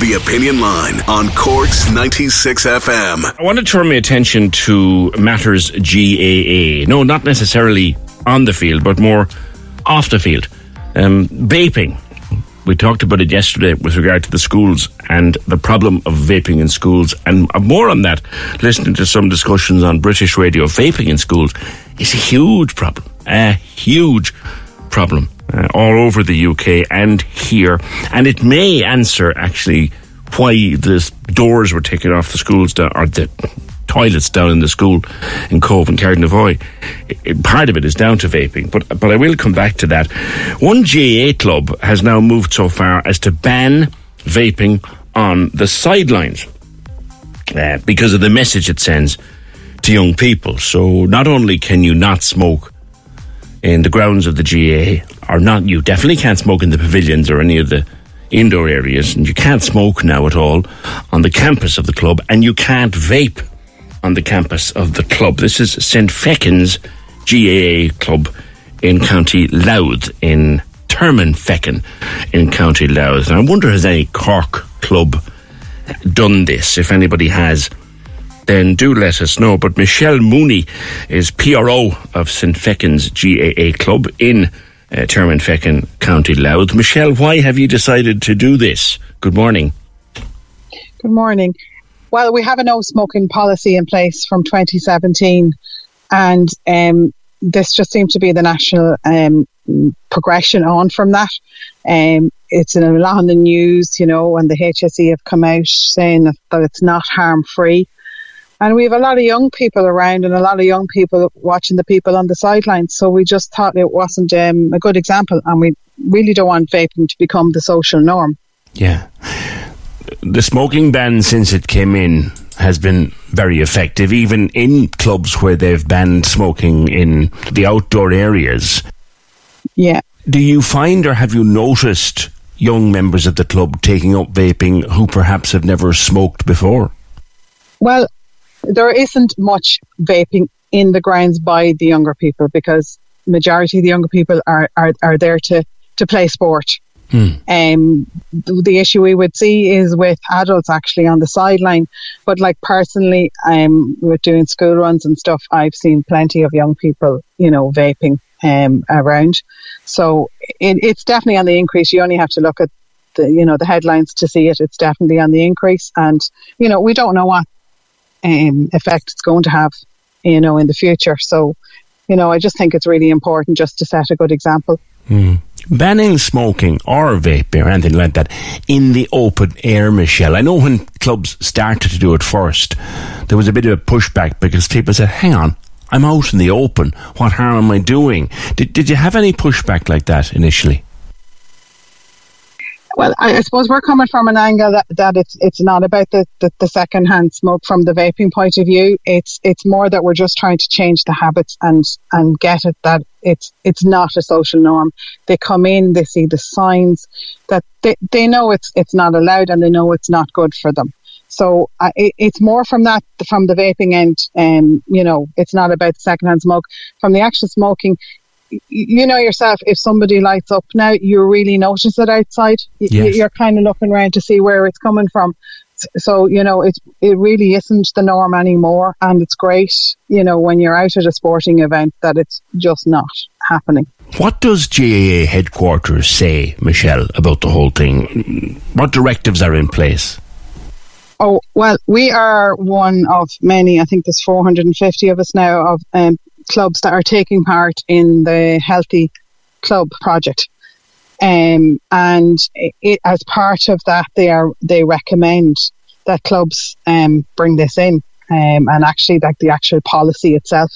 The Opinion Line on Corks 96 FM. I want to turn my attention to matters GAA. No, not necessarily on the field, but more off the field. Um, vaping. We talked about it yesterday with regard to the schools and the problem of vaping in schools, and more on that. Listening to some discussions on British radio, vaping in schools is a huge problem. A huge problem uh, all over the UK and here. And it may answer actually why the doors were taken off the schools down, or the toilets down in the school in Cobh and Carrignavoy. Part of it is down to vaping, but but I will come back to that. One GAA club has now moved so far as to ban vaping on the sidelines uh, because of the message it sends to young people. So not only can you not smoke in the grounds of the GA are not, you definitely can't smoke in the pavilions or any of the indoor areas, and you can't smoke now at all on the campus of the club, and you can't vape on the campus of the club. This is St. Fechin's GAA club in County Louth, in Termonfeckin in County Louth. And I wonder has any Cork club done this? If anybody has, then do let us know. But Michelle Mooney is PRO of St. Fechin's GAA club in uh, Termonfeckin, County Louth. Michelle, why have you decided to do this? Good morning. Good morning. Well, we have a no smoking policy in place from 2017, and um, this just seems to be the national um, progression on from that. Um, it's in a lot on the news, you know, and the HSE have come out saying that, that it's not harm free. And we have a lot of young people around and a lot of young people watching the people on the sidelines. So we just thought it wasn't um, a good example. And we really don't want vaping to become the social norm. Yeah. The smoking ban since it came in has been very effective, even in clubs where they've banned smoking in the outdoor areas. Yeah. Do you find or have you noticed young members of the club taking up vaping who perhaps have never smoked before? Well, there isn't much vaping in the grounds by the younger people because majority of the younger people are, are, are there to, to play sport. Hmm. Um, the, issue we would see is with adults actually on the sideline. But like personally, um, with doing school runs and stuff, I've seen plenty of young people, you know, vaping um, around. So it, it's definitely on the increase. You only have to look at the, you know, the headlines to see it. It's definitely on the increase. And, you know, we don't know what um, effect it's going to have, you know, in the future. So, you know, I just think it's really important just to set a good example. Mm. Banning smoking or vaping or anything like that in the open air, Michelle. I know when clubs started to do it first, there was a bit of a pushback because people said, hang on, I'm out in the open. What harm am I doing? Did, did you have any pushback like that initially? Well, I, I suppose we're coming from an angle that, that it's it's not about the, the, the smoke from the vaping point of view. It's it's more that we're just trying to change the habits and and get it that it's it's not a social norm. They come in, they see the signs that they, they know it's it's not allowed and they know it's not good for them. So uh, it, it's more from that, from the vaping end. Um, you know, it's not about secondhand smoke. From the actual smoking, you know yourself, if somebody lights up now, you really notice it outside. Yes. You're kind of looking around to see where it's coming from. So, you know, it, it really isn't the norm anymore. And it's great, you know, when you're out at a sporting event that it's just not happening. What does GAA headquarters say, Michelle, about the whole thing? What directives are in place? Oh, well, we are one of many, I think there's 450 of us now, of um, clubs that are taking part in the Healthy Club project. Um, and it, as part of that, they are they recommend that clubs um, bring this in. Um, and actually, like the actual policy itself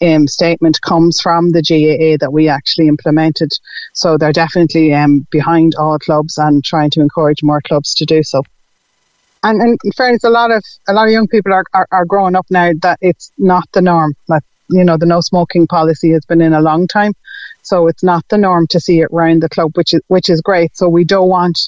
um, statement comes from the GAA that we actually implemented. So they're definitely um, behind all clubs and trying to encourage more clubs to do so and, and in fairness, a lot of a lot of young people are, are, are growing up now that it's not the norm. That you know the no smoking policy has been in a long time, so it's not the norm to see it round the club, which is which is great. So we don't want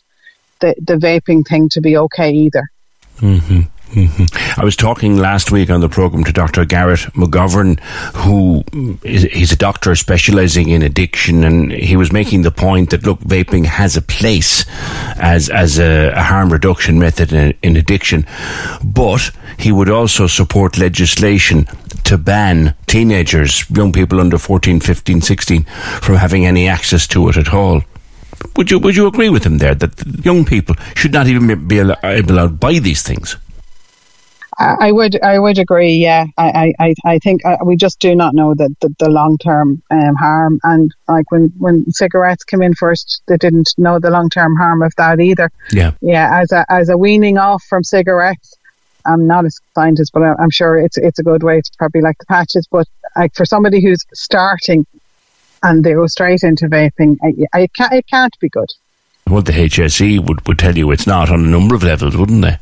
the the vaping thing to be okay either. Mm-hmm. Mm-hmm. I was talking last week on the program to Dr. Garrett McGovern, who is he's a doctor specializing in addiction, and he was making the point that look, vaping has a place as as a, a harm reduction method in, in addiction, but he would also support legislation to ban teenagers, young people under 14, 15, 16, from having any access to it at all. Would you would you agree with him there that young people should not even be allowed, allowed to buy these things? I would, I would agree. Yeah, I, I, I think uh, we just do not know the, the, the long term um, harm. And like when, when cigarettes came in first, they didn't know the long term harm of that either. Yeah, yeah. As a as a weaning off from cigarettes, I'm not a scientist, but I'm sure it's it's a good way. It's probably like the patches, but like for somebody who's starting and they go straight into vaping, I, I can't, it can't be good. Well, the HSE would, would tell you it's not on a number of levels, wouldn't they?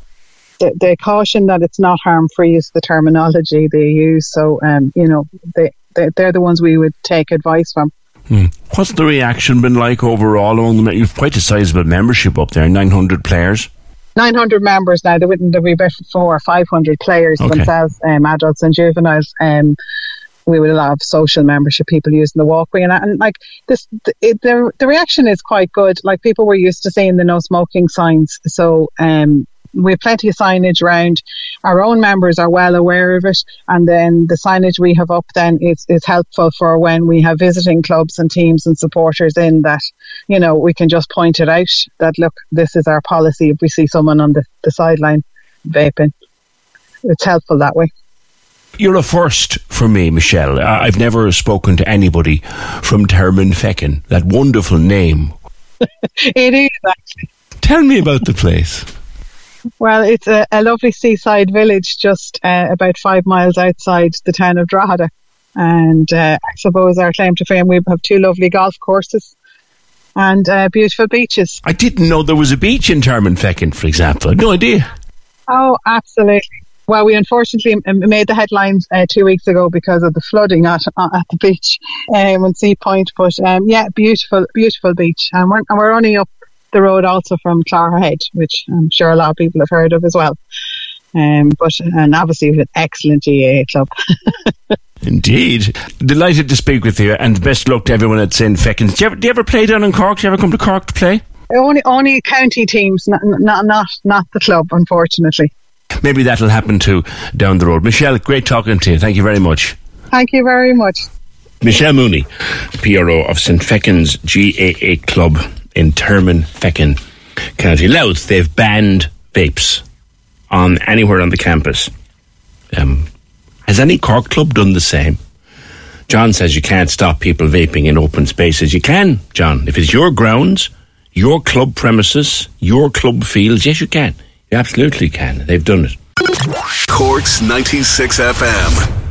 The, they caution that it's not harm free is the terminology they use. So, um, you know, they, they, they're the ones we would take advice from. Hmm. What's the reaction been like overall among them? You've quite a sizable membership up there, 900 players. 900 members now. There wouldn't there be about four or 500 players okay. themselves, um, adults and juveniles. Um, we would have social membership people using the walkway and, and like this the, the, the reaction is quite good like people were used to seeing the no smoking signs so um we have plenty of signage around. Our own members are well aware of it, and then the signage we have up then is, is helpful for when we have visiting clubs and teams and supporters in that, you know, we can just point it out that look, this is our policy if we see someone on the, the sideline vaping. It's helpful that way. You're a first for me, Michelle. I've never spoken to anybody from Termonfeckin, that wonderful name. it is actually. Tell me about the place. Well, it's a, a lovely seaside village just uh, about five miles outside the town of Drogheda. And uh, I suppose our claim to fame, we have two lovely golf courses and uh, beautiful beaches. I didn't know there was a beach in Termonfeckin, for example. I had no idea. Oh, absolutely. Well, we unfortunately made the headlines uh, two weeks ago because of the flooding at at the beach um, in Seapoint. But um, yeah, beautiful, beautiful beach, and we're, and we're only up the road also from Clogherhead, which I'm sure a lot of people have heard of as well. Um, but and obviously an excellent GAA club. Indeed. Delighted to speak with you and best luck to everyone at St. Fechin's. Do you, ever, do you ever play down in Cork? Do you ever come to Cork to play? Only only county teams, not not not, not the club, unfortunately. Maybe that'll happen too down the road. Michelle, great talking to you. Thank you very much. Thank you very much. Michelle Mooney, PRO of St. Fechin's GAA Club in Termonfeckin, County Louth. They've banned vapes on anywhere on the campus. Um, has any Cork club done the same? John says you can't stop people vaping in open spaces. You can, John. If it's your grounds, your club premises, your club fields, yes, you can. You absolutely can. They've done it. Corks 96 FM.